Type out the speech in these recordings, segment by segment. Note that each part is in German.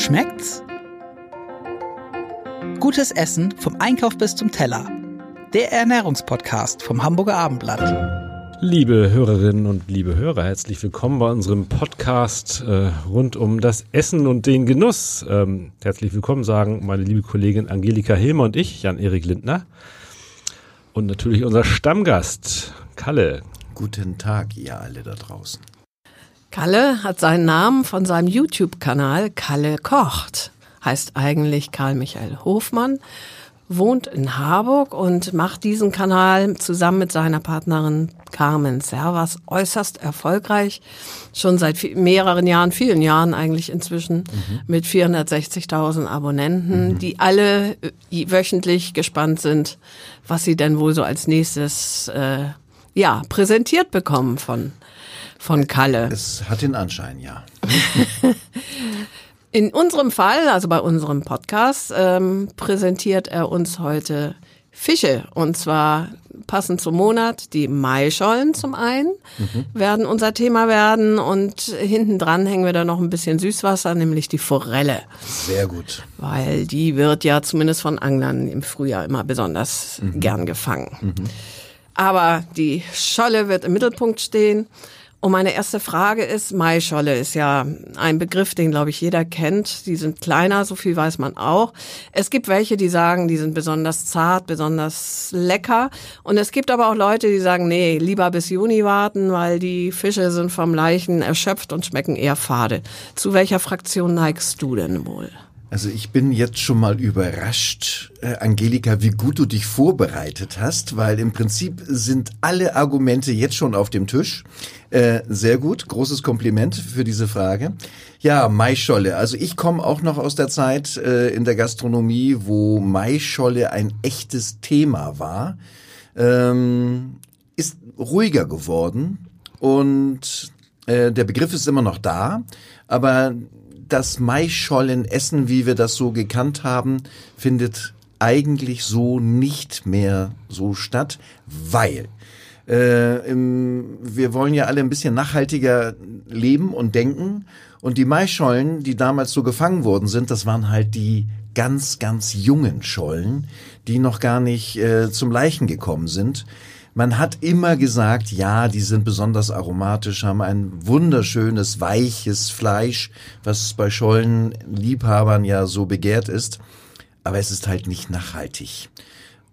Schmeckt's? Gutes Essen vom Einkauf bis zum Teller. Der Ernährungspodcast vom Hamburger Abendblatt. Liebe Hörerinnen und liebe Hörer, herzlich willkommen bei unserem Podcast äh, rund um das Essen und den Genuss. Ähm, herzlich willkommen sagen meine liebe Kollegin Angelika Hilmer und ich, Jan-Erik Lindner. Und natürlich unser Stammgast, Kalle. Guten Tag, ihr alle da draußen. Kalle hat seinen Namen von seinem YouTube-Kanal Kalle kocht. Heißt eigentlich Karl Michael Hofmann, wohnt in Harburg und macht diesen Kanal zusammen mit seiner Partnerin Carmen Servas äußerst erfolgreich. Schon seit mehreren Jahren, vielen Jahren eigentlich inzwischen mhm. mit 460.000 Abonnenten, mhm. die alle äh, wöchentlich gespannt sind, was sie denn wohl so als nächstes äh, ja präsentiert bekommen von von Kalle. Es hat den Anschein, ja. In unserem Fall, also bei unserem Podcast, ähm, präsentiert er uns heute Fische. Und zwar passend zum Monat die Maischollen zum einen mhm. werden unser Thema werden und hinten dran hängen wir da noch ein bisschen Süßwasser, nämlich die Forelle. Sehr gut. Weil die wird ja zumindest von Anglern im Frühjahr immer besonders mhm. gern gefangen. Mhm. Aber die Scholle wird im Mittelpunkt stehen. Und meine erste Frage ist, Maischolle ist ja ein Begriff, den glaube ich jeder kennt. Die sind kleiner, so viel weiß man auch. Es gibt welche, die sagen, die sind besonders zart, besonders lecker. Und es gibt aber auch Leute, die sagen, nee, lieber bis Juni warten, weil die Fische sind vom Leichen erschöpft und schmecken eher fade. Zu welcher Fraktion neigst du denn wohl? Also ich bin jetzt schon mal überrascht, äh, Angelika, wie gut du dich vorbereitet hast, weil im Prinzip sind alle Argumente jetzt schon auf dem Tisch. Äh, sehr gut, großes Kompliment für diese Frage. Ja, Maischolle. Also ich komme auch noch aus der Zeit äh, in der Gastronomie, wo Maischolle ein echtes Thema war. Ähm, ist ruhiger geworden und äh, der Begriff ist immer noch da, aber das Maischollenessen, wie wir das so gekannt haben, findet eigentlich so nicht mehr so statt, weil äh, im, wir wollen ja alle ein bisschen nachhaltiger leben und denken. Und die Maischollen, die damals so gefangen worden sind, das waren halt die ganz, ganz jungen Schollen, die noch gar nicht äh, zum Leichen gekommen sind. Man hat immer gesagt, ja, die sind besonders aromatisch, haben ein wunderschönes, weiches Fleisch, was bei Schollenliebhabern ja so begehrt ist. Aber es ist halt nicht nachhaltig.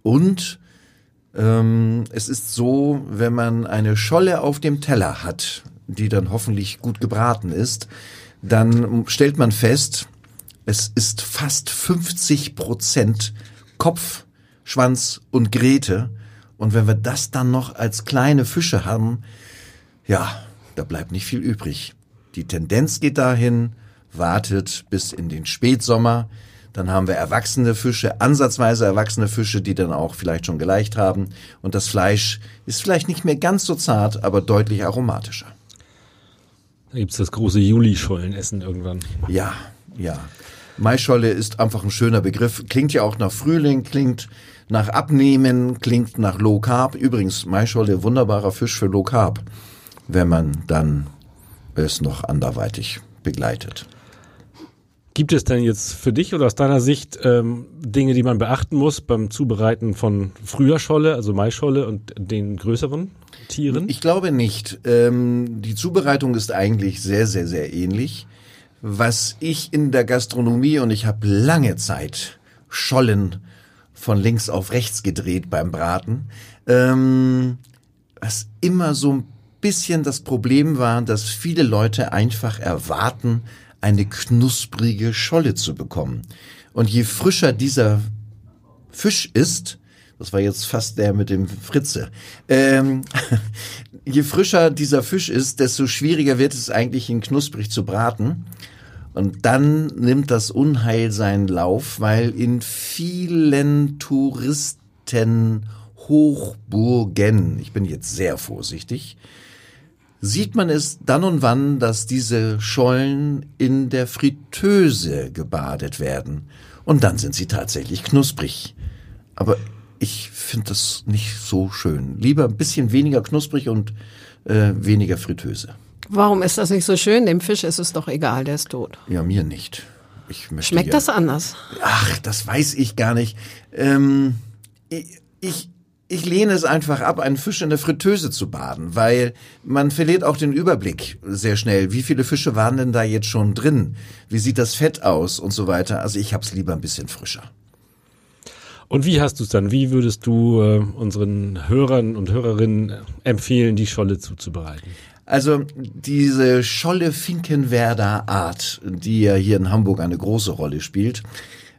Und ähm, es ist so, wenn man eine Scholle auf dem Teller hat, die dann hoffentlich gut gebraten ist, dann stellt man fest, es ist fast 50 Prozent Kopf, Schwanz und Grete und wenn wir das dann noch als kleine Fische haben, ja, da bleibt nicht viel übrig. Die Tendenz geht dahin, wartet bis in den Spätsommer. Dann haben wir erwachsene Fische, ansatzweise erwachsene Fische, die dann auch vielleicht schon geleicht haben. Und das Fleisch ist vielleicht nicht mehr ganz so zart, aber deutlich aromatischer. Da gibt's das große Juli-Schollenessen irgendwann. Ja, ja. Maischolle ist einfach ein schöner Begriff. Klingt ja auch nach Frühling, klingt nach Abnehmen, klingt nach Low Carb. Übrigens, Maischolle, wunderbarer Fisch für Low Carb, wenn man dann es noch anderweitig begleitet. Gibt es denn jetzt für dich oder aus deiner Sicht ähm, Dinge, die man beachten muss beim Zubereiten von Frühjahrscholle, also Maischolle und den größeren Tieren? Ich glaube nicht. Ähm, die Zubereitung ist eigentlich sehr, sehr, sehr ähnlich. Was ich in der Gastronomie und ich habe lange Zeit Schollen von links auf rechts gedreht beim Braten. Ähm, was immer so ein bisschen das Problem war, dass viele Leute einfach erwarten, eine knusprige Scholle zu bekommen. Und je frischer dieser Fisch ist, das war jetzt fast der mit dem Fritze, ähm, je frischer dieser Fisch ist, desto schwieriger wird es eigentlich, ihn knusprig zu braten. Und dann nimmt das Unheil seinen Lauf, weil in vielen Touristen Hochburgen, ich bin jetzt sehr vorsichtig, sieht man es dann und wann, dass diese Schollen in der Fritteuse gebadet werden. Und dann sind sie tatsächlich knusprig. Aber ich finde das nicht so schön. Lieber ein bisschen weniger knusprig und äh, weniger Fritteuse. Warum ist das nicht so schön? Dem Fisch ist es doch egal, der ist tot. Ja, mir nicht. ich möchte Schmeckt ja, das anders? Ach, das weiß ich gar nicht. Ähm, ich, ich, ich lehne es einfach ab, einen Fisch in der Fritteuse zu baden, weil man verliert auch den Überblick sehr schnell. Wie viele Fische waren denn da jetzt schon drin? Wie sieht das Fett aus und so weiter? Also ich hab's lieber ein bisschen frischer. Und wie hast du es dann? Wie würdest du äh, unseren Hörern und Hörerinnen empfehlen, die Scholle zuzubereiten? Also diese Scholle Finkenwerder Art, die ja hier in Hamburg eine große Rolle spielt,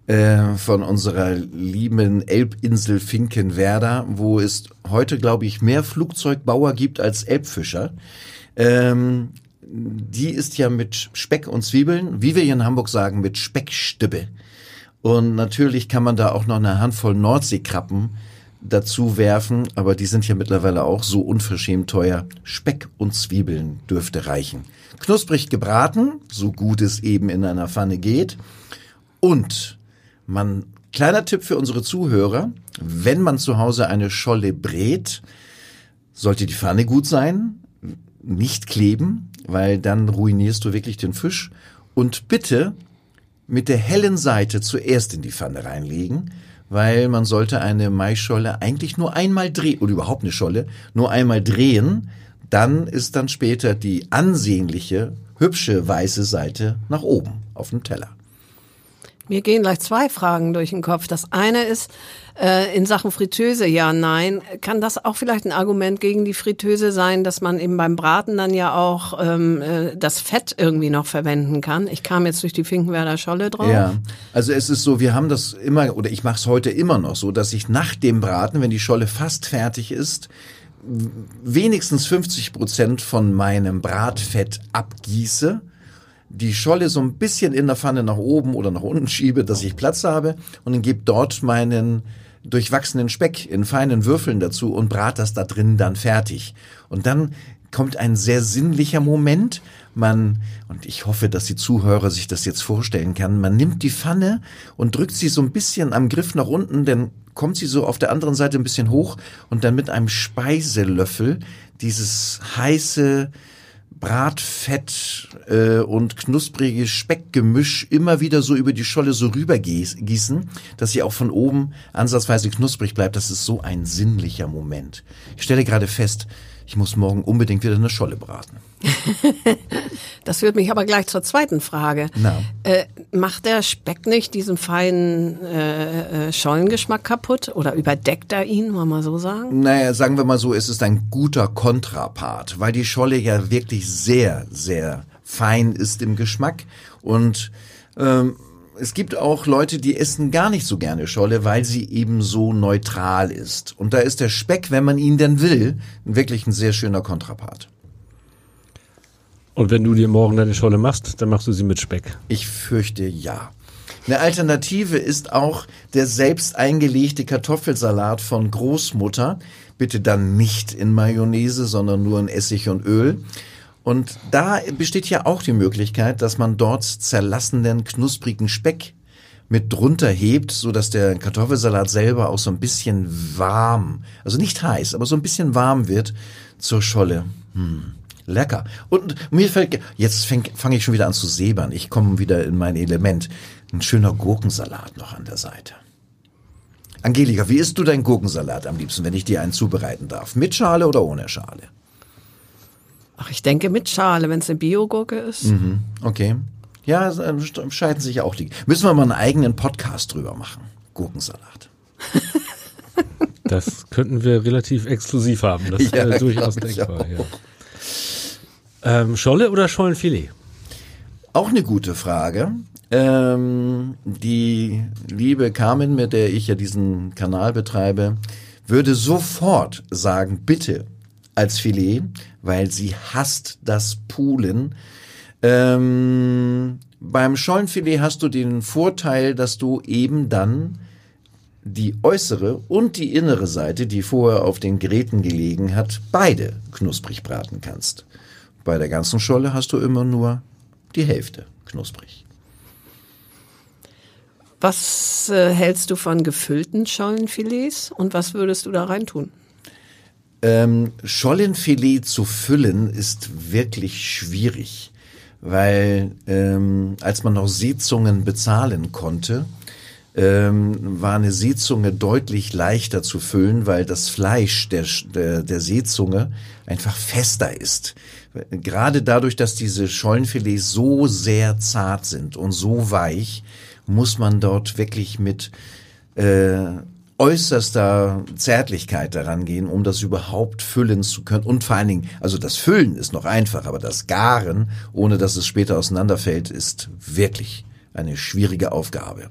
äh, von unserer lieben Elbinsel Finkenwerder, wo es heute, glaube ich, mehr Flugzeugbauer gibt als Elbfischer. Ähm, die ist ja mit Speck und Zwiebeln, wie wir hier in Hamburg sagen, mit Speckstibbe. Und natürlich kann man da auch noch eine Handvoll Nordseekrabben dazu werfen, aber die sind ja mittlerweile auch so unverschämt teuer. Speck und Zwiebeln dürfte reichen. Knusprig gebraten, so gut es eben in einer Pfanne geht. Und man, kleiner Tipp für unsere Zuhörer, wenn man zu Hause eine Scholle brät, sollte die Pfanne gut sein, nicht kleben, weil dann ruinierst du wirklich den Fisch. Und bitte mit der hellen Seite zuerst in die Pfanne reinlegen, weil man sollte eine Maischolle eigentlich nur einmal drehen, oder überhaupt eine Scholle, nur einmal drehen, dann ist dann später die ansehnliche, hübsche weiße Seite nach oben auf dem Teller. Mir gehen gleich zwei Fragen durch den Kopf. Das eine ist äh, in Sachen Fritteuse, ja, nein. Kann das auch vielleicht ein Argument gegen die Fritteuse sein, dass man eben beim Braten dann ja auch ähm, äh, das Fett irgendwie noch verwenden kann? Ich kam jetzt durch die Finkenwerder Scholle drauf. Ja, also es ist so, wir haben das immer, oder ich mache es heute immer noch so, dass ich nach dem Braten, wenn die Scholle fast fertig ist, wenigstens 50 Prozent von meinem Bratfett abgieße die Scholle so ein bisschen in der Pfanne nach oben oder nach unten schiebe, dass ich Platz habe und dann gebe dort meinen durchwachsenen Speck in feinen Würfeln dazu und brat das da drin dann fertig. Und dann kommt ein sehr sinnlicher Moment. Man, und ich hoffe, dass die Zuhörer sich das jetzt vorstellen kann, man nimmt die Pfanne und drückt sie so ein bisschen am Griff nach unten, dann kommt sie so auf der anderen Seite ein bisschen hoch und dann mit einem Speiselöffel dieses heiße, Bratfett äh, und knuspriges Speckgemisch immer wieder so über die Scholle so rübergießen, dass sie auch von oben ansatzweise knusprig bleibt. Das ist so ein sinnlicher Moment. Ich stelle gerade fest, ich muss morgen unbedingt wieder eine Scholle braten. das führt mich aber gleich zur zweiten Frage. Äh, macht der Speck nicht diesen feinen äh, äh, Schollengeschmack kaputt oder überdeckt er ihn, wollen wir mal so sagen? Naja, sagen wir mal so, es ist ein guter Kontrapart, weil die Scholle ja wirklich sehr, sehr fein ist im Geschmack und ähm, es gibt auch Leute, die essen gar nicht so gerne Scholle, weil sie eben so neutral ist. Und da ist der Speck, wenn man ihn denn will, wirklich ein sehr schöner Kontrapart. Und wenn du dir morgen deine Scholle machst, dann machst du sie mit Speck. Ich fürchte ja. Eine Alternative ist auch der selbst eingelegte Kartoffelsalat von Großmutter. Bitte dann nicht in Mayonnaise, sondern nur in Essig und Öl. Und da besteht ja auch die Möglichkeit, dass man dort zerlassenen, knusprigen Speck mit drunter hebt, so dass der Kartoffelsalat selber auch so ein bisschen warm, also nicht heiß, aber so ein bisschen warm wird zur Scholle. Hm, lecker. Und mir fällt, jetzt fange fang ich schon wieder an zu säbern. Ich komme wieder in mein Element. Ein schöner Gurkensalat noch an der Seite. Angelika, wie isst du deinen Gurkensalat am liebsten, wenn ich dir einen zubereiten darf? Mit Schale oder ohne Schale? Ach, ich denke mit Schale, wenn es eine Biogurke ist. Mhm, okay. Ja, scheiden sich ja auch die. Müssen wir mal einen eigenen Podcast drüber machen. Gurkensalat. Das könnten wir relativ exklusiv haben. Das ist ja, durchaus denkbar. Ja. Ähm, Scholle oder Schollenfilet? Auch eine gute Frage. Ähm, die liebe Carmen, mit der ich ja diesen Kanal betreibe, würde sofort sagen, bitte als Filet, weil sie hasst das Poolen. Ähm, beim Schollenfilet hast du den Vorteil, dass du eben dann die äußere und die innere Seite, die vorher auf den Geräten gelegen hat, beide knusprig braten kannst. Bei der ganzen Scholle hast du immer nur die Hälfte knusprig. Was äh, hältst du von gefüllten Schollenfilets und was würdest du da reintun? Ähm, Schollenfilet zu füllen ist wirklich schwierig, weil ähm, als man noch Seezungen bezahlen konnte, ähm, war eine Seezunge deutlich leichter zu füllen, weil das Fleisch der, der, der Seezunge einfach fester ist. Gerade dadurch, dass diese Schollenfilets so sehr zart sind und so weich, muss man dort wirklich mit äh, äußerster Zärtlichkeit daran gehen, um das überhaupt füllen zu können. Und vor allen Dingen, also das Füllen ist noch einfach, aber das Garen, ohne dass es später auseinanderfällt, ist wirklich eine schwierige Aufgabe.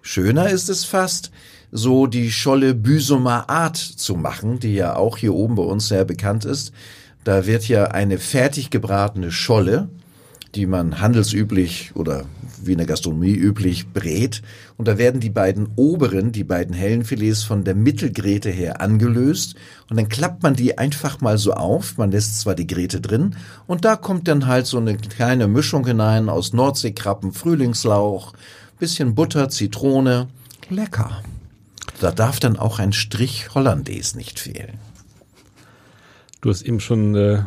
Schöner ist es fast, so die Scholle Büsumer Art zu machen, die ja auch hier oben bei uns sehr bekannt ist. Da wird ja eine fertig gebratene Scholle, die man handelsüblich oder wie in der Gastronomie üblich brät. Und da werden die beiden oberen, die beiden hellen Filets von der Mittelgräte her angelöst. Und dann klappt man die einfach mal so auf. Man lässt zwar die Gräte drin. Und da kommt dann halt so eine kleine Mischung hinein aus Nordseekrabben, Frühlingslauch, bisschen Butter, Zitrone. Lecker. Da darf dann auch ein Strich Hollandaise nicht fehlen. Du hast eben schon äh,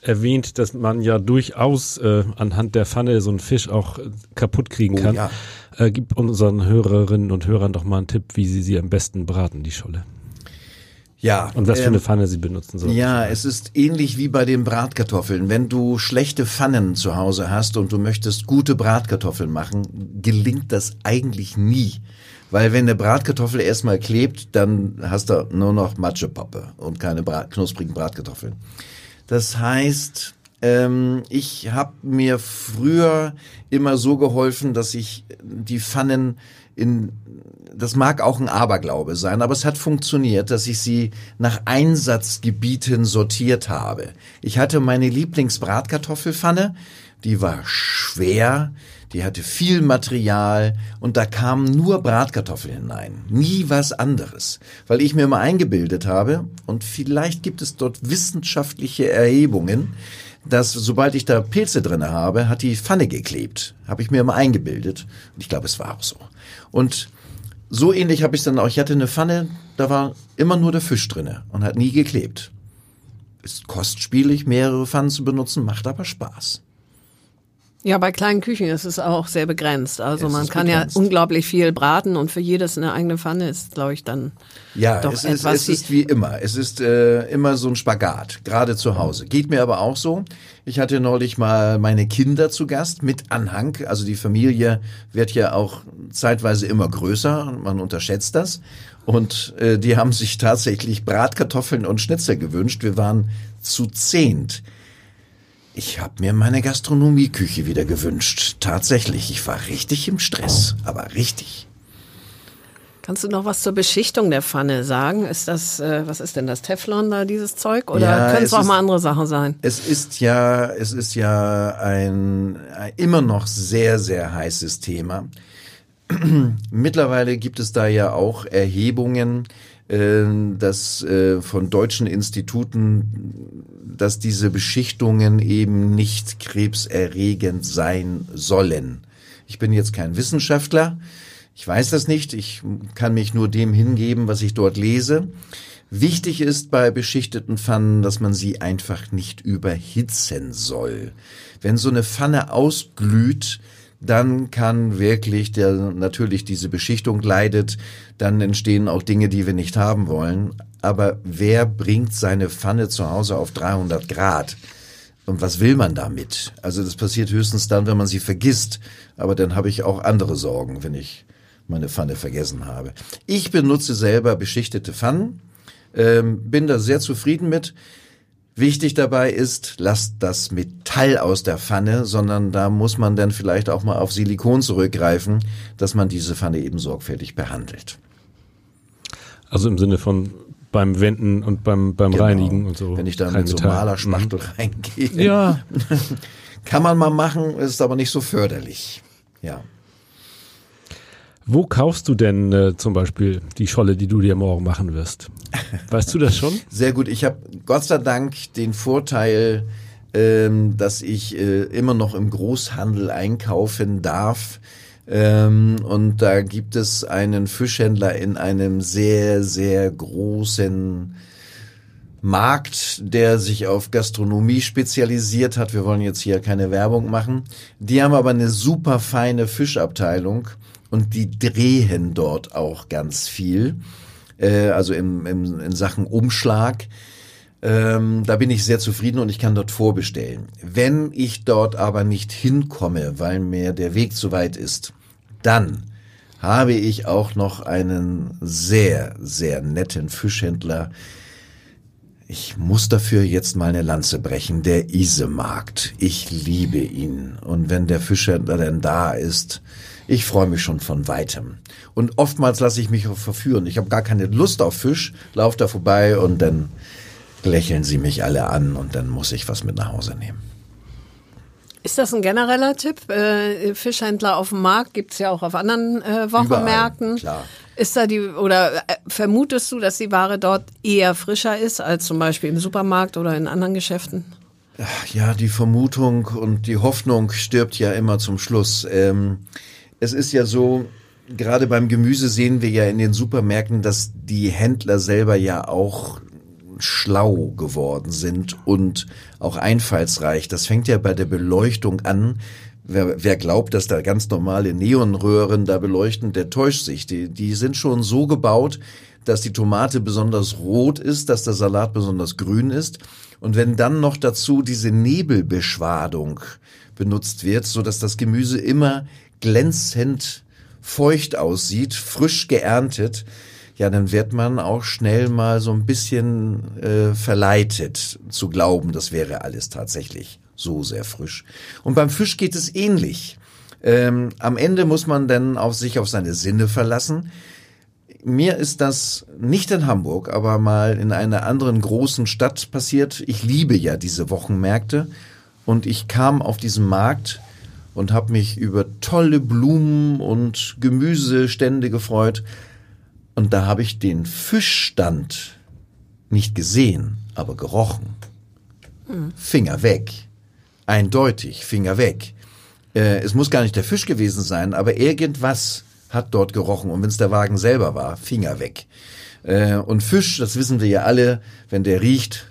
erwähnt, dass man ja durchaus äh, anhand der Pfanne so einen Fisch auch äh, kaputt kriegen Oh kann. ja. Äh, gib unseren Hörerinnen und Hörern doch mal einen Tipp, wie sie sie am besten braten, die Scholle. Ja. Und was für ähm, eine Pfanne sie benutzen sollen. Ja, es ist ähnlich wie bei den Bratkartoffeln. Wenn du schlechte Pfannen zu Hause hast und du möchtest gute Bratkartoffeln machen, gelingt das eigentlich nie. Weil wenn eine Bratkartoffel erstmal klebt, dann hast du nur noch Matschepappe und keine Brat knusprigen Bratkartoffeln. Das heißt, ähm, ich habe mir früher immer so geholfen, dass ich die Pfannen in das mag auch ein Aberglaube sein, aber es hat funktioniert, dass ich sie nach Einsatzgebieten sortiert habe. Ich hatte meine Lieblingsbratkartoffelpfanne, die war schwer, die hatte viel Material und da kamen nur Bratkartoffeln hinein, nie was anderes, weil ich mir immer eingebildet habe und vielleicht gibt es dort wissenschaftliche Erhebungen, dass sobald ich da Pilze drinne habe, hat die Pfanne geklebt, habe ich mir immer eingebildet und ich glaube, es war auch so. Und so ähnlich habe ich dann auch. Ich hatte eine Pfanne, da war immer nur der Fisch drinne und hat nie geklebt. Ist kostspielig, mehrere Pfannen zu benutzen, macht aber Spaß. Ja, bei kleinen Küchen ist es auch sehr begrenzt. Also Es man kann begrenzt. ja unglaublich viel braten und für jedes eine eigene Pfanne ist, glaube ich, dann Ja, doch es, ist, etwas. es ist wie immer. Es ist äh, immer so ein Spagat, gerade zu Hause. Geht mir aber auch so. Ich hatte neulich mal meine Kinder zu Gast mit Anhang. Also die Familie wird ja auch zeitweise immer größer. Man unterschätzt das. Und äh, die haben sich tatsächlich Bratkartoffeln und Schnitzel gewünscht. Wir waren zu zehnt. Ich habe mir meine Gastronomieküche wieder gewünscht. Tatsächlich, ich war richtig im Stress, aber richtig. Kannst du noch was zur Beschichtung der Pfanne sagen? Ist das, äh, was ist denn das Teflon da, dieses Zeug? Oder Ja, können es auch ist- mal andere Sachen sein? Es ist ja, es ist ja ein, ein immer noch sehr, sehr heißes Thema. Mittlerweile gibt es da ja auch Erhebungen, äh, dass äh, von deutschen Instituten, dass diese Beschichtungen eben nicht krebserregend sein sollen. Ich bin jetzt kein Wissenschaftler, ich weiß das nicht, ich kann mich nur dem hingeben, was ich dort lese. Wichtig ist bei beschichteten Pfannen, dass man sie einfach nicht überhitzen soll. Wenn so eine Pfanne ausglüht, dann kann wirklich der, natürlich diese Beschichtung leidet, dann entstehen auch Dinge, die wir nicht haben wollen. Aber wer bringt seine Pfanne zu Hause auf 300 Grad? Und was will man damit? Also das passiert höchstens dann, wenn man sie vergisst. Aber dann habe ich auch andere Sorgen, wenn ich meine Pfanne vergessen habe. Ich benutze selber beschichtete Pfannen, ähm, bin da sehr zufrieden mit. Wichtig dabei ist, lasst das Metall aus der Pfanne, sondern da muss man dann vielleicht auch mal auf Silikon zurückgreifen, dass man diese Pfanne eben sorgfältig behandelt. Also im Sinne von beim Wenden und beim, beim Genau. Reinigen und so. Wenn ich da mit so. Malerspachtel reingehe. Mhm. Ja, Kann man mal machen, ist aber nicht so förderlich. Ja. Wo kaufst du denn äh, zum Beispiel die Scholle, die du dir morgen machen wirst? Weißt du das schon? Sehr gut. Ich habe Gott sei Dank den Vorteil, ähm, dass ich äh, immer noch im Großhandel einkaufen darf. Ähm, und da gibt es einen Fischhändler in einem sehr, sehr großen Markt, der sich auf Gastronomie spezialisiert hat. Wir wollen jetzt hier keine Werbung machen. Die haben aber eine super feine Fischabteilung und die drehen dort auch ganz viel. Äh, also im, im, in Sachen Umschlag. Ähm, da bin ich sehr zufrieden und ich kann dort vorbestellen. Wenn ich dort aber nicht hinkomme, weil mir der Weg zu weit ist, dann habe ich auch noch einen sehr, sehr netten Fischhändler. Ich muss dafür jetzt mal eine Lanze brechen. Der Isemarkt. Ich liebe ihn. Und wenn der Fischhändler denn da ist, ich freue mich schon von weitem. Und oftmals lasse ich mich verführen. Ich habe gar keine Lust auf Fisch, laufe da vorbei und dann lächeln sie mich alle an und dann muss ich was mit nach Hause nehmen. Ist das ein genereller Tipp? Äh, Fischhändler auf dem Markt gibt es ja auch auf anderen äh, Wochenmärkten. Überall, klar. Ist da die oder äh, vermutest du, dass die Ware dort eher frischer ist als zum Beispiel im Supermarkt oder in anderen Geschäften? Ja, die Vermutung und die Hoffnung stirbt ja immer zum Schluss. Ähm, es ist ja so, gerade beim Gemüse sehen wir ja in den Supermärkten, dass die Händler selber ja auch schlau geworden sind und auch einfallsreich. Das fängt ja bei der Beleuchtung an. Wer, wer glaubt, dass da ganz normale Neonröhren da beleuchten, der täuscht sich. Die, die sind schon so gebaut, dass die Tomate besonders rot ist, dass der Salat besonders grün ist. Und wenn dann noch dazu diese Nebelbeschwadung benutzt wird, so dass das Gemüse immer glänzend feucht aussieht, frisch geerntet, ja, dann wird man auch schnell mal so ein bisschen äh, verleitet zu glauben, das wäre alles tatsächlich so sehr frisch. Und beim Fisch geht es ähnlich. Ähm, am Ende muss man dann auf sich auf seine Sinne verlassen. Mir ist das nicht in Hamburg, aber mal in einer anderen großen Stadt passiert. Ich liebe ja diese Wochenmärkte und ich kam auf diesen Markt und habe mich über tolle Blumen und Gemüsestände gefreut und da habe ich den Fischstand nicht gesehen, aber gerochen. Mhm. Finger weg. Eindeutig, Finger weg. Äh, es muss gar nicht der Fisch gewesen sein, aber irgendwas hat dort gerochen. Und wenn es der Wagen selber war, Finger weg. Äh, und Fisch, das wissen wir ja alle, wenn der riecht,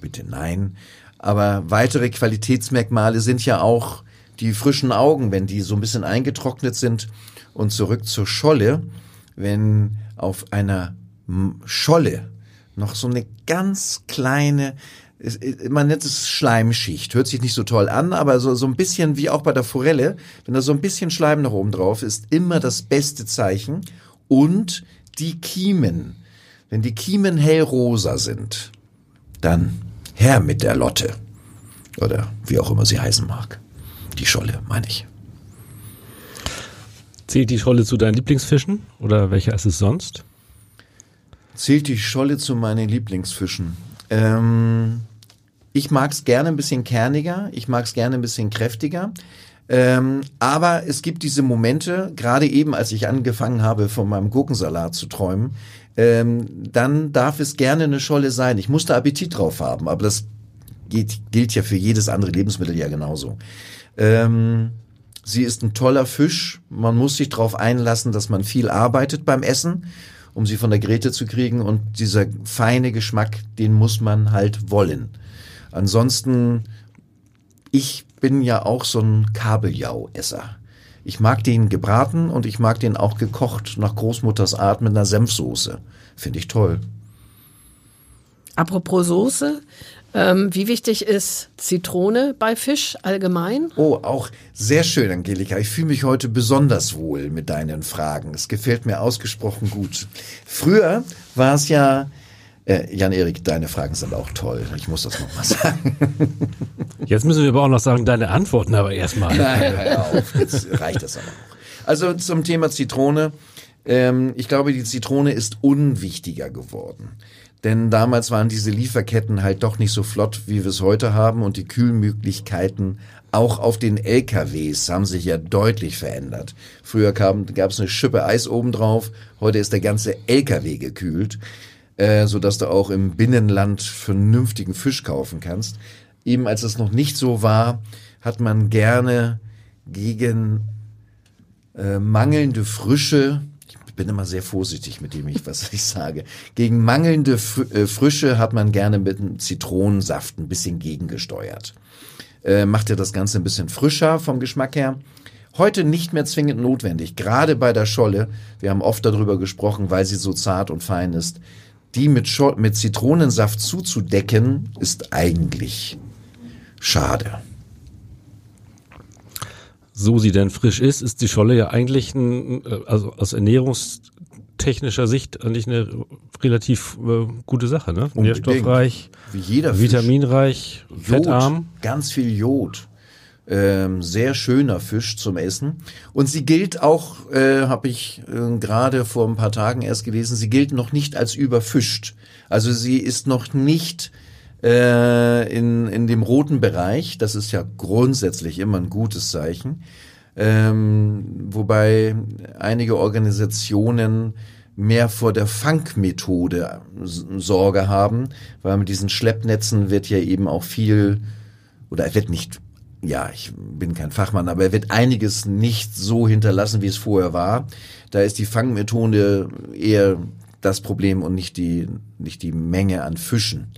bitte nein. Aber weitere Qualitätsmerkmale sind ja auch die frischen Augen, wenn die so ein bisschen eingetrocknet sind. Und zurück zur Scholle wenn auf einer Scholle noch so eine ganz kleine, man nennt es Schleimschicht, hört sich nicht so toll an, aber so, so ein bisschen wie auch bei der Forelle, wenn da so ein bisschen Schleim nach oben drauf ist, immer das beste Zeichen. Und die Kiemen, wenn die Kiemen hellrosa sind, dann her mit der Lotte. Oder wie auch immer sie heißen mag. Die Scholle, meine ich. Zählt die Scholle zu deinen Lieblingsfischen oder welcher ist es sonst? Zählt die Scholle zu meinen Lieblingsfischen? Ähm, ich mag es gerne ein bisschen kerniger, ich mag es gerne ein bisschen kräftiger. Ähm, aber es gibt diese Momente, gerade eben als ich angefangen habe, von meinem Gurkensalat zu träumen, ähm, dann darf es gerne eine Scholle sein. Ich muss da Appetit drauf haben, aber das geht, gilt ja für jedes andere Lebensmittel ja genauso. Ähm, Sie ist ein toller Fisch. Man muss sich darauf einlassen, dass man viel arbeitet beim Essen, um sie von der Grete zu kriegen. Und dieser feine Geschmack, den muss man halt wollen. Ansonsten, ich bin ja auch so ein Kabeljau-Esser. Ich mag den gebraten und ich mag den auch gekocht nach Großmutters Art mit einer Senfsoße. Finde ich toll. Apropos Soße, ähm, wie wichtig ist Zitrone bei Fisch allgemein? Oh, auch sehr schön, Angelika. Ich fühle mich heute besonders wohl mit deinen Fragen. Es gefällt mir ausgesprochen gut. Früher war es ja, äh, Jan-Erik, deine Fragen sind auch toll. Ich muss das nochmal sagen. Jetzt müssen wir aber auch noch sagen, deine Antworten aber erstmal. Nein, hör auf. Jetzt reicht das aber auch. Also zum Thema Zitrone. Ähm, ich glaube, die Zitrone ist unwichtiger geworden. Denn damals waren diese Lieferketten halt doch nicht so flott, wie wir es heute haben und die Kühlmöglichkeiten auch auf den LKWs haben sich ja deutlich verändert. Früher gab es eine Schippe Eis obendrauf, heute ist der ganze LKW gekühlt, äh, so dass du auch im Binnenland vernünftigen Fisch kaufen kannst. Eben als es noch nicht so war, hat man gerne gegen äh, mangelnde Frische bin immer sehr vorsichtig mit dem, ich, was ich sage. Gegen mangelnde äh, Frische hat man gerne mit einem Zitronensaft ein bisschen gegengesteuert. Äh, macht ja das Ganze ein bisschen frischer vom Geschmack her. Heute nicht mehr zwingend notwendig, gerade bei der Scholle. Wir haben oft darüber gesprochen, weil sie so zart und fein ist. Die mit, Scho mit Zitronensaft zuzudecken, ist eigentlich schade so sie denn frisch ist, ist die Scholle ja eigentlich ein, äh, also aus ernährungstechnischer Sicht eigentlich eine relativ äh, gute Sache, ne? Unbedingt. Nährstoffreich, Wie jeder vitaminreich, Fisch. fettarm. Jod, ganz viel Jod. Ähm, sehr schöner Fisch zum Essen. Und sie gilt auch, äh, habe ich äh, gerade vor ein paar Tagen erst gelesen, sie gilt noch nicht als überfischt. Also sie ist noch nicht äh, in, in dem roten Bereich. Das ist ja grundsätzlich immer ein gutes Zeichen. Ähm, wobei einige Organisationen mehr vor der Fangmethode Sorge haben, weil mit diesen Schleppnetzen wird ja eben auch viel, oder wird nicht, ja, ich bin kein Fachmann, aber er wird einiges nicht so hinterlassen, wie es vorher war. Da ist die Fangmethode eher das Problem und nicht die, nicht die Menge an Fischen.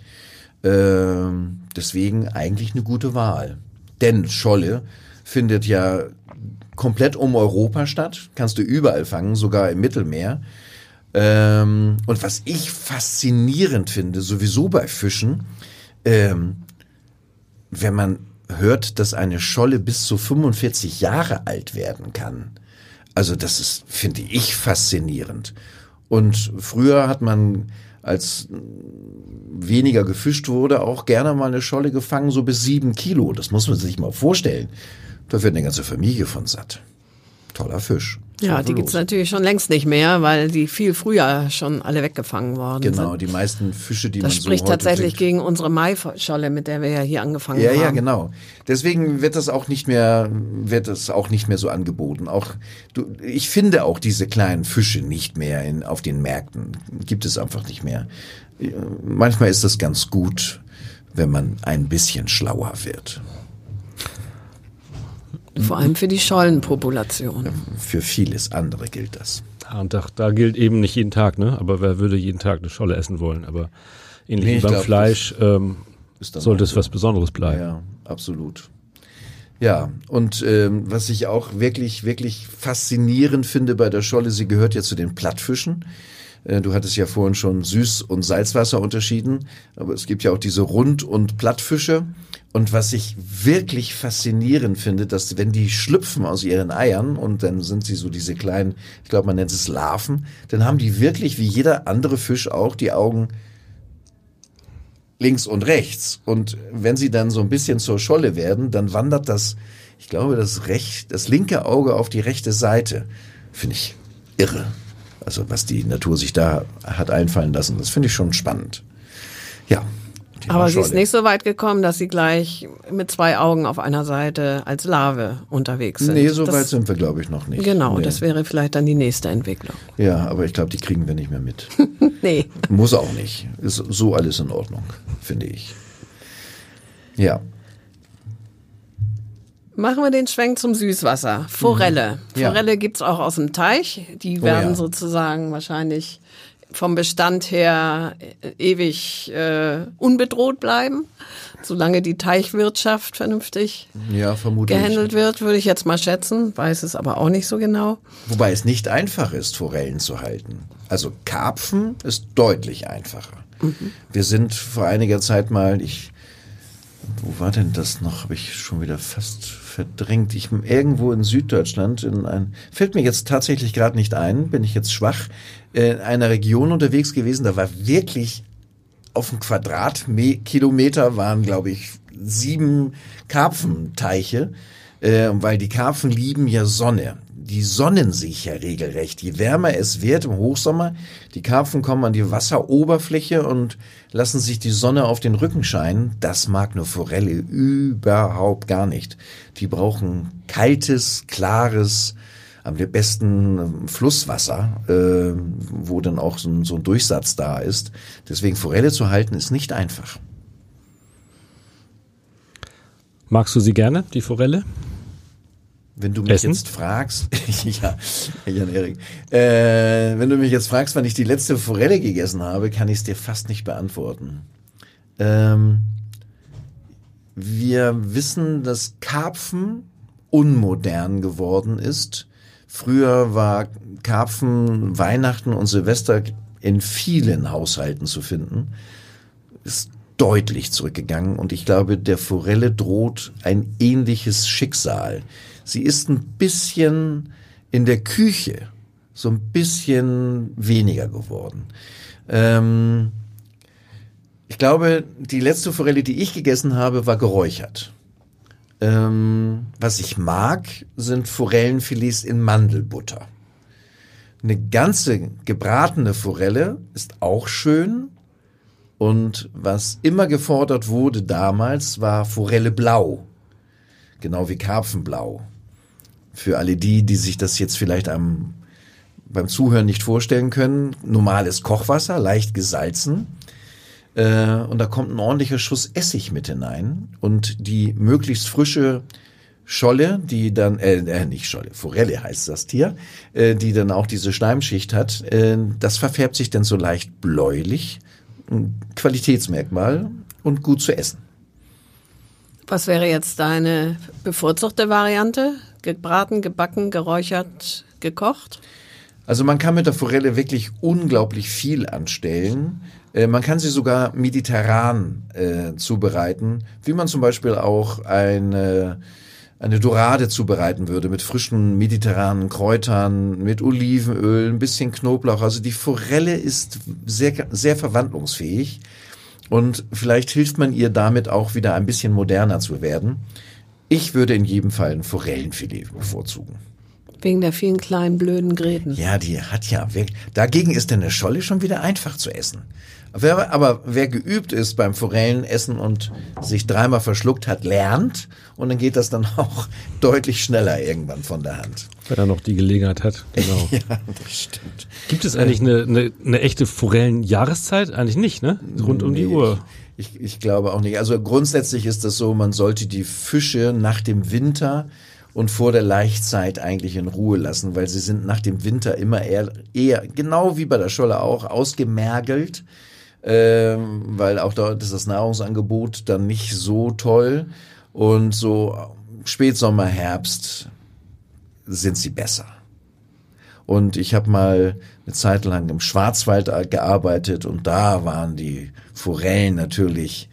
Ähm, deswegen eigentlich eine gute Wahl. Denn Scholle findet ja komplett um Europa statt, kannst du überall fangen, sogar im Mittelmeer. Ähm, und was ich faszinierend finde, sowieso bei Fischen, ähm, wenn man hört, dass eine Scholle bis zu 45 Jahre alt werden kann. Also das ist, finde ich, faszinierend. Und früher hat man als weniger gefischt wurde, auch gerne mal eine Scholle gefangen, so bis sieben Kilo. Das muss man sich mal vorstellen. Da wird eine ganze Familie von satt. Toller Fisch. Ja, die gibt's natürlich schon längst nicht mehr, weil die viel früher schon alle weggefangen worden Genau, sind. die meisten Fische, die Das man so spricht heute tatsächlich kriegt. gegen unsere Maischolle, mit der wir ja hier angefangen Ja, haben. ja, genau. Deswegen wird das auch nicht mehr, wird das auch nicht mehr so angeboten. Auch du, ich finde auch diese kleinen Fische nicht mehr in, auf den Märkten. Gibt es einfach nicht mehr. Äh, Manchmal ist das ganz gut, wenn man ein bisschen schlauer wird. Vor allem für die Schollenpopulation. Für vieles andere gilt das. Und da, da gilt eben nicht jeden Tag, ne? Aber wer würde jeden Tag eine Scholle essen wollen? Aber ähnlich Nee, wie beim glaub, Fleisch ähm, sollte auch es so. was Besonderes bleiben. Ja, absolut. Ja, und ähm, was ich auch wirklich, wirklich faszinierend finde bei der Scholle, sie gehört ja zu den Plattfischen. Äh, Du hattest ja vorhin schon Süß- und Salzwasser unterschieden, aber es gibt ja auch diese Rund- und Plattfische. Und was ich wirklich faszinierend finde, dass wenn die schlüpfen aus ihren Eiern und dann sind sie so diese kleinen, ich glaube man nennt es Larven, dann haben die wirklich wie jeder andere Fisch auch die Augen links und rechts. Und wenn sie dann so ein bisschen zur Scholle werden, dann wandert das, ich glaube, das recht, das linke Auge auf die rechte Seite. Finde ich irre. Also was die Natur sich da hat einfallen lassen, das finde ich schon spannend. Ja. Thema Aber sie ist nicht so weit gekommen, dass sie gleich mit zwei Augen auf einer Seite als Larve unterwegs sind. Nee, so das, weit sind wir, glaube ich, noch nicht. Genau, nee. das wäre vielleicht dann die nächste Entwicklung. Ja, aber ich glaube, die kriegen wir nicht mehr mit. Nee. Muss auch nicht. Ist so alles in Ordnung, finde ich. Ja. Machen wir den Schwenk zum Süßwasser. Forelle. Mhm. Ja. Forelle gibt's auch aus dem Teich. Die Oh werden ja. sozusagen wahrscheinlich vom Bestand her äh, ewig äh, unbedroht bleiben, solange die Teichwirtschaft vernünftig Ja, gehandelt wird, würde ich jetzt mal schätzen, weiß es aber auch nicht so genau. Wobei es nicht einfach ist, Forellen zu halten. Also Karpfen ist deutlich einfacher. Wir sind vor einiger Zeit mal, ich, wo war denn das noch? Habe ich schon wieder fast verdrängt. Ich irgendwo in Süddeutschland in ein, fällt mir jetzt tatsächlich gerade nicht ein, bin ich jetzt schwach, äh, in einer Region unterwegs gewesen. Da war wirklich auf dem Quadratkilometer waren, glaube ich, sieben Karpfenteiche, äh, weil die Karpfen lieben ja Sonne. Die sonnen sich ja regelrecht. Je wärmer es wird im Hochsommer, die Karpfen kommen an die Wasseroberfläche und lassen sich die Sonne auf den Rücken scheinen. Das mag eine Forelle überhaupt gar nicht. Die brauchen kaltes, klares, am besten Flusswasser, äh, wo dann auch so ein, so ein Durchsatz da ist. Deswegen Forelle zu halten ist nicht einfach. Magst du sie gerne, die Forelle? Wenn du mich Essen? jetzt fragst, ja, Jan-Erik, äh, wenn du mich jetzt fragst, wann ich die letzte Forelle gegessen habe, kann ich es dir fast nicht beantworten. Ähm, wir wissen, dass Karpfen unmodern geworden ist. Früher war Karpfen Weihnachten und Silvester in vielen Haushalten zu finden. Ist deutlich zurückgegangen und ich glaube, der Forelle droht ein ähnliches Schicksal. Sie ist ein bisschen in der Küche so ein bisschen weniger geworden. Ähm, ich glaube, die letzte Forelle, die ich gegessen habe, war geräuchert. Ähm, was ich mag, sind Forellenfilets in Mandelbutter. Eine ganze gebratene Forelle ist auch schön. Und was immer gefordert wurde damals, war Forelle blau. Genau wie Karpfenblau. Für alle die, die sich das jetzt vielleicht am, beim Zuhören nicht vorstellen können. Normales Kochwasser, leicht gesalzen. Äh, und da kommt ein ordentlicher Schuss Essig mit hinein. Und die möglichst frische Scholle, die dann, äh, äh nicht Scholle, Forelle heißt das Tier, äh, die dann auch diese Schleimschicht hat, äh, das verfärbt sich dann so leicht bläulich. Ein Qualitätsmerkmal und gut zu essen. Was wäre jetzt deine bevorzugte Variante? Gebraten, gebacken, geräuchert, gekocht? Also man kann mit der Forelle wirklich unglaublich viel anstellen. Äh, man kann sie sogar mediterran äh, zubereiten, wie man zum Beispiel auch eine, eine Dorade zubereiten würde mit frischen mediterranen Kräutern, mit Olivenöl, ein bisschen Knoblauch. Also die Forelle ist sehr, sehr verwandlungsfähig und vielleicht hilft man ihr damit auch wieder ein bisschen moderner zu werden. Ich würde in jedem Fall ein Forellenfilet bevorzugen. Wegen der vielen kleinen blöden Gräten. Ja, die hat ja wirklich. Dagegen ist denn eine Scholle schon wieder einfach zu essen. Wer, aber wer geübt ist beim Forellenessen und sich dreimal verschluckt hat, lernt und dann geht das dann auch deutlich schneller irgendwann von der Hand. Wenn er noch die Gelegenheit hat. Genau. ja, das stimmt. Gibt es eigentlich eine, eine, eine echte Forellenjahreszeit? Eigentlich nicht, ne? Rund um die Uhr. Ich, ich glaube auch nicht. Also grundsätzlich ist das so, man sollte die Fische nach dem Winter und vor der Laichzeit eigentlich in Ruhe lassen, weil sie sind nach dem Winter immer eher, eher genau wie bei der Scholle auch, ausgemergelt, ähm, weil auch dort ist das Nahrungsangebot dann nicht so toll. Und so Spätsommer, Herbst sind sie besser. Und ich habe mal eine Zeit lang im Schwarzwald gearbeitet und da waren die Forellen natürlich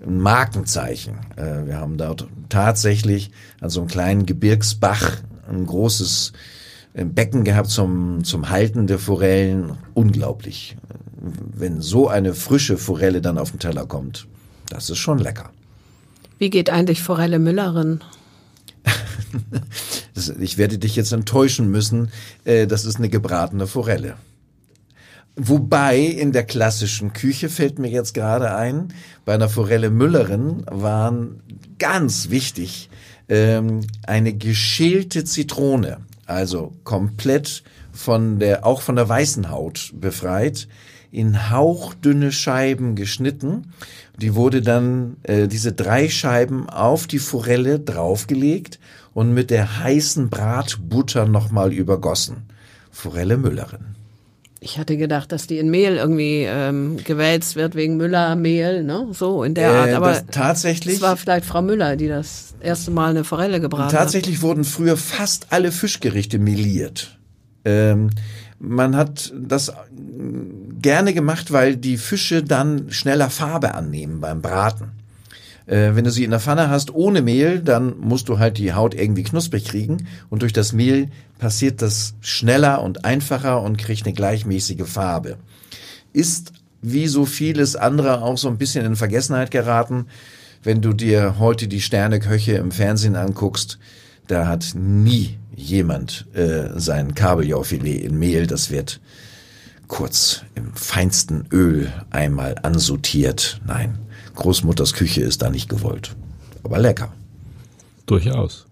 ein Markenzeichen. Äh, Wir haben dort tatsächlich an so einem kleinen Gebirgsbach ein großes äh, Becken gehabt zum, zum Halten der Forellen. Unglaublich. Wenn so eine frische Forelle dann auf den Teller kommt, das ist schon lecker. Wie geht eigentlich Forelle Müllerin? Das, ich werde dich jetzt enttäuschen müssen. Äh, das ist eine gebratene Forelle. Wobei in der klassischen Küche fällt mir jetzt gerade ein, bei einer Forelle Müllerin waren ganz wichtig ähm, eine geschälte Zitrone, also komplett von der auch von der weißen Haut befreit, in hauchdünne Scheiben geschnitten. Die wurde dann äh, diese drei Scheiben auf die Forelle draufgelegt und mit der heißen Bratbutter nochmal übergossen. Forelle Müllerin. Ich hatte gedacht, dass die in Mehl irgendwie ähm, gewälzt wird wegen Müllermehl, ne? So in der Äh, Art. Aber tatsächlich- es war vielleicht Frau Müller, die das erste Mal eine Forelle gebraten Tatsächlich wurden früher fast alle Fischgerichte meliert. Ähm, man hat das mm, gerne gemacht, weil die Fische dann schneller Farbe annehmen beim Braten. Äh, wenn du sie in der Pfanne hast ohne Mehl, dann musst du halt die Haut irgendwie knusprig kriegen und durch das Mehl passiert das schneller und einfacher und kriegt eine gleichmäßige Farbe. Ist wie so vieles andere auch so ein bisschen in Vergessenheit geraten. Wenn du dir heute die Sterneköche im Fernsehen anguckst, da hat nie jemand äh, sein Kabeljaufilet in Mehl. Das wird kurz im feinsten Öl einmal ansortiert. Nein, Großmutters Küche ist da nicht gewollt. Aber lecker. Durchaus.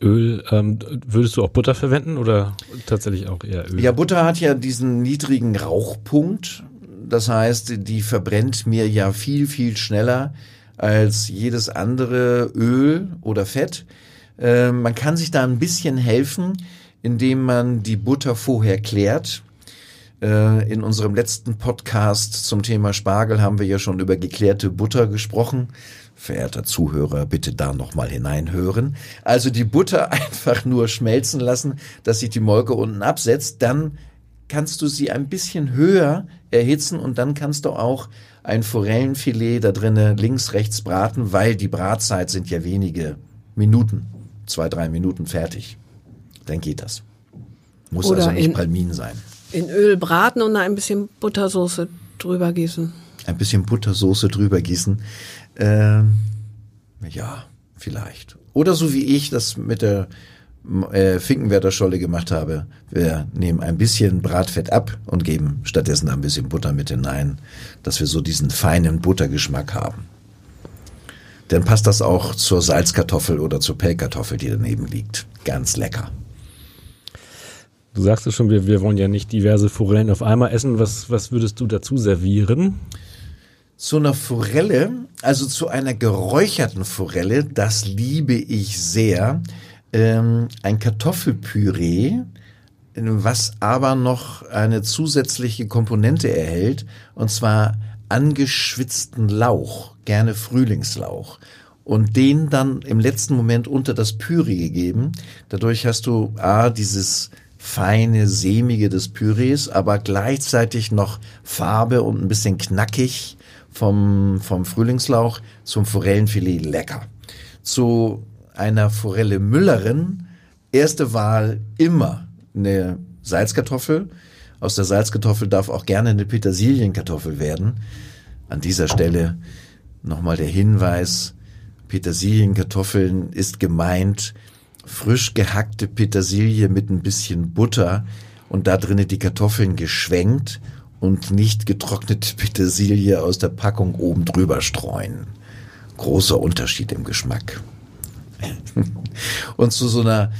Öl, ähm, würdest du auch Butter verwenden oder tatsächlich auch eher Öl? Ja, Butter hat ja diesen niedrigen Rauchpunkt. Das heißt, die verbrennt mir ja viel, viel schneller als jedes andere Öl oder Fett. Äh, man kann sich da ein bisschen helfen, indem man die Butter vorher klärt. Äh, in unserem letzten Podcast zum Thema Spargel haben wir ja schon über geklärte Butter gesprochen. Verehrter Zuhörer, bitte da nochmal hineinhören. Also die Butter einfach nur schmelzen lassen, dass sich die Molke unten absetzt. Dann kannst du sie ein bisschen höher erhitzen und dann kannst du auch ein Forellenfilet da drinnen links, rechts braten, weil die Bratzeit sind ja wenige Minuten. Zwei, drei Minuten fertig. Dann geht das. Muss Oder also nicht in- Palmin sein. In Öl braten und da ein bisschen Buttersoße drüber gießen. ein bisschen Buttersoße drüber gießen. Ähm, ja, vielleicht. Oder so wie ich das mit der äh, Finkenwerder Scholle gemacht habe. Wir nehmen ein bisschen Bratfett ab und geben stattdessen ein bisschen Butter mit hinein, dass wir so diesen feinen Buttergeschmack haben. Dann passt das auch zur Salzkartoffel oder zur Pellkartoffel, die daneben liegt. Ganz lecker. Du sagst es schon, wir, wir wollen ja nicht diverse Forellen auf einmal essen. Was, was würdest du dazu servieren? Zu einer Forelle, also zu einer geräucherten Forelle, das liebe ich sehr. Ähm, ein Kartoffelpüree, was aber noch eine zusätzliche Komponente erhält, und zwar angeschwitzten Lauch, gerne Frühlingslauch. Und den dann im letzten Moment unter das Püree gegeben. Dadurch hast du A, dieses feine, sämige des Pürees, aber gleichzeitig noch Farbe und ein bisschen knackig vom, vom Frühlingslauch zum Forellenfilet lecker. Zu einer Forelle Müllerin, erste Wahl immer eine Salzkartoffel. Aus der Salzkartoffel darf auch gerne eine Petersilienkartoffel werden. An dieser Stelle nochmal der Hinweis, Petersilienkartoffeln ist gemeint frisch gehackte Petersilie mit ein bisschen Butter und da drinnen die Kartoffeln geschwenkt und nicht getrocknete Petersilie aus der Packung oben drüber streuen. Großer Unterschied im Geschmack. und zu so einer,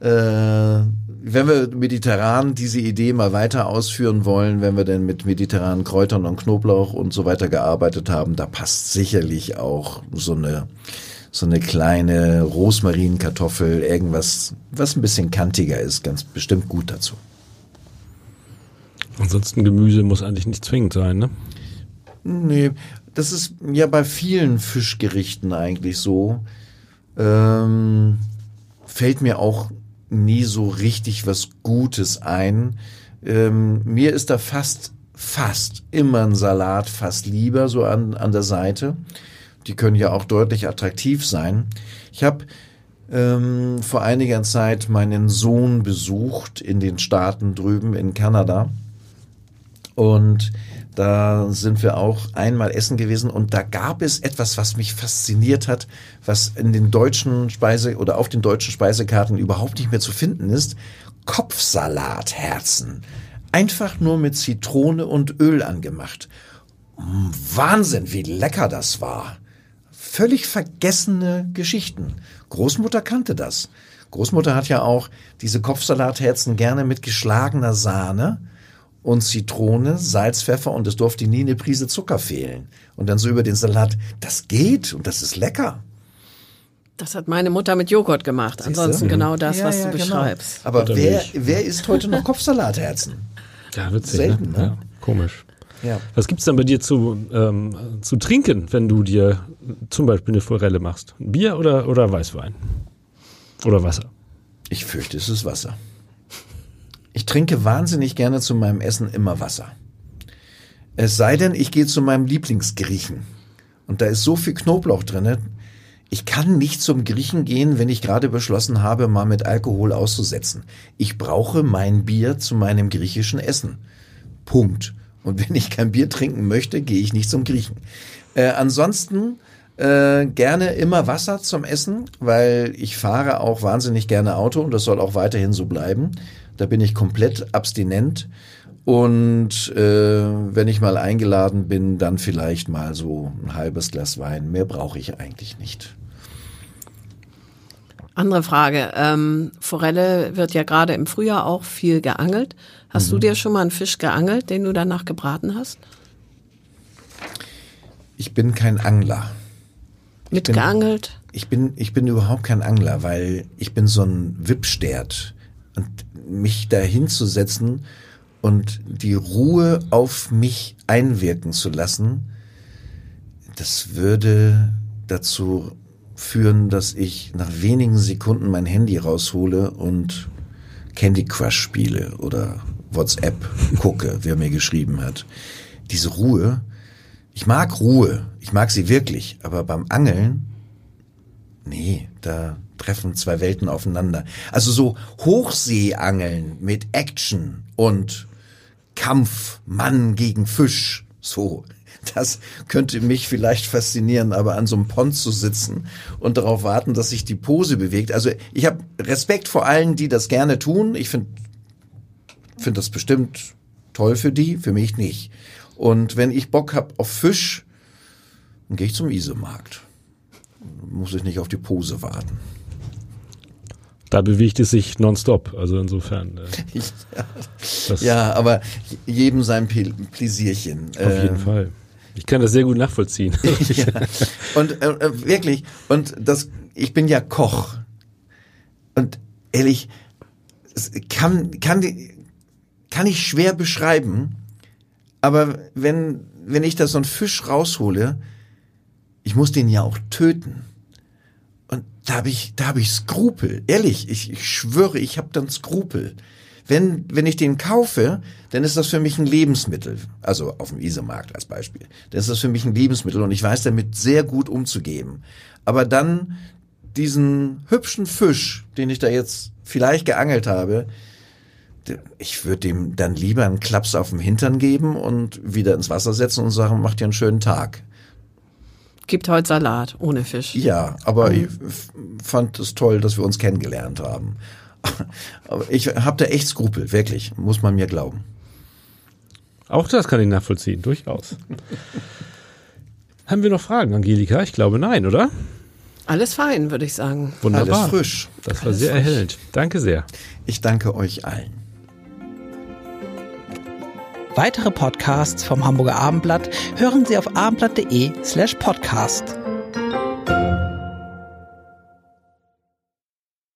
äh, wenn wir mediterran diese Idee mal weiter ausführen wollen, wenn wir denn mit mediterranen Kräutern und Knoblauch und so weiter gearbeitet haben, da passt sicherlich auch so eine so eine kleine Rosmarinkartoffel, irgendwas, was ein bisschen kantiger ist, ganz bestimmt gut dazu. Ansonsten Gemüse muss eigentlich nicht zwingend sein, ne? Nee, das ist ja bei vielen Fischgerichten eigentlich so. Ähm, fällt mir auch nie so richtig was Gutes ein. Ähm, mir ist da fast, fast immer ein Salat fast lieber so an, an der Seite. Die können ja auch deutlich attraktiv sein. Ich habe ähm, vor einiger Zeit meinen Sohn besucht in den Staaten drüben in Kanada. Und da sind wir auch einmal essen gewesen und da gab es etwas, was mich fasziniert hat, was in den deutschen Speise oder auf den deutschen Speisekarten überhaupt nicht mehr zu finden ist. Kopfsalatherzen. Einfach nur mit Zitrone und Öl angemacht. Mm, Wahnsinn, wie lecker das war. Völlig vergessene Geschichten. Großmutter kannte das. Großmutter hat ja auch diese Kopfsalatherzen gerne mit geschlagener Sahne und Zitrone, Salz, Pfeffer und es durfte nie eine Prise Zucker fehlen. Und dann so über den Salat, das geht und das ist lecker. Das hat meine Mutter mit Joghurt gemacht. Ansonsten genau das, Ja, was ja, du genau. beschreibst. Aber Oder wer, wer isst heute noch Kopfsalatherzen? Ja, witzig. Selten, ne? ne? Ja, komisch. Ja. Was gibt's denn bei dir zu, ähm, zu trinken, wenn du dir zum Beispiel eine Forelle machst? Bier oder, oder Weißwein? Oder Wasser? Ich fürchte, es ist Wasser. Ich trinke wahnsinnig gerne zu meinem Essen immer Wasser. Es sei denn, ich gehe zu meinem Lieblingsgriechen. Und da ist so viel Knoblauch drinne. Ich kann nicht zum Griechen gehen, wenn ich gerade beschlossen habe, mal mit Alkohol auszusetzen. Ich brauche mein Bier zu meinem griechischen Essen. Punkt. Und wenn ich kein Bier trinken möchte, gehe ich nicht zum Griechen. Äh, ansonsten äh, gerne immer Wasser zum Essen, weil ich fahre auch wahnsinnig gerne Auto und das soll auch weiterhin so bleiben. Da bin ich komplett abstinent. Und äh, wenn ich mal eingeladen bin, dann vielleicht mal so ein halbes Glas Wein. Mehr brauche ich eigentlich nicht. Andere Frage. Ähm, Forelle wird ja gerade im Frühjahr auch viel geangelt. Hast Mhm. du dir schon mal einen Fisch geangelt, den du danach gebraten hast? Ich bin kein Angler. Mit bin- geangelt? ich bin, ich bin überhaupt kein Angler, weil ich bin so ein Wippstert. Und mich da hinzusetzen und die Ruhe auf mich einwirken zu lassen, das würde dazu führen, dass ich nach wenigen Sekunden mein Handy raushole und Candy Crush spiele oder WhatsApp gucke, wer mir geschrieben hat. Diese Ruhe, ich mag Ruhe, ich mag sie wirklich, aber beim Angeln, nee, da treffen zwei Welten aufeinander. Also so Hochseeangeln mit Action und Kampf, Mann gegen Fisch, so. Das könnte mich vielleicht faszinieren, aber an so einem Pond zu sitzen und darauf warten, dass sich die Pose bewegt. Also ich habe Respekt vor allen, die das gerne tun. Ich finde finde das bestimmt toll für die, für mich nicht. Und wenn ich Bock hab auf Fisch, dann gehe ich zum Isemarkt. Muss ich nicht auf die Pose warten. Da bewegt es sich nonstop, also insofern. Äh, ja. ja, aber jedem sein Pläsierchen. Auf jeden äh, Fall. Ich kann das sehr gut nachvollziehen. ja. Und äh, wirklich, und das, ich bin ja Koch. Und ehrlich, kann, kann, kann ich schwer beschreiben, aber wenn, wenn ich da so einen Fisch raushole, ich muss den ja auch töten. Und da habe ich, da habe ich Skrupel. Ehrlich, ich, ich schwöre, ich habe dann Skrupel. Wenn, wenn ich den kaufe, dann ist das für mich ein Lebensmittel. Also auf dem Isemarkt als Beispiel. Dann ist das für mich ein Lebensmittel und ich weiß damit sehr gut umzugehen. Aber dann diesen hübschen Fisch, den ich da jetzt vielleicht geangelt habe, ich würde dem dann lieber einen Klaps auf dem Hintern geben und wieder ins Wasser setzen und sagen, macht dir einen schönen Tag. Gibt heute Salat ohne Fisch. Ja, aber mhm. ich fand es toll, dass wir uns kennengelernt haben. Aber ich habe da echt Skrupel, wirklich, muss man mir glauben. Auch das kann ich nachvollziehen, durchaus. Haben wir noch Fragen, Angelika? Ich glaube nein, oder? Alles fein, würde ich sagen. Wunderbar. Alles frisch. Das war Alles sehr frisch. erhellend. Danke sehr. Ich danke euch allen. Weitere Podcasts vom Hamburger Abendblatt hören Sie auf abendblatt.de slash podcast.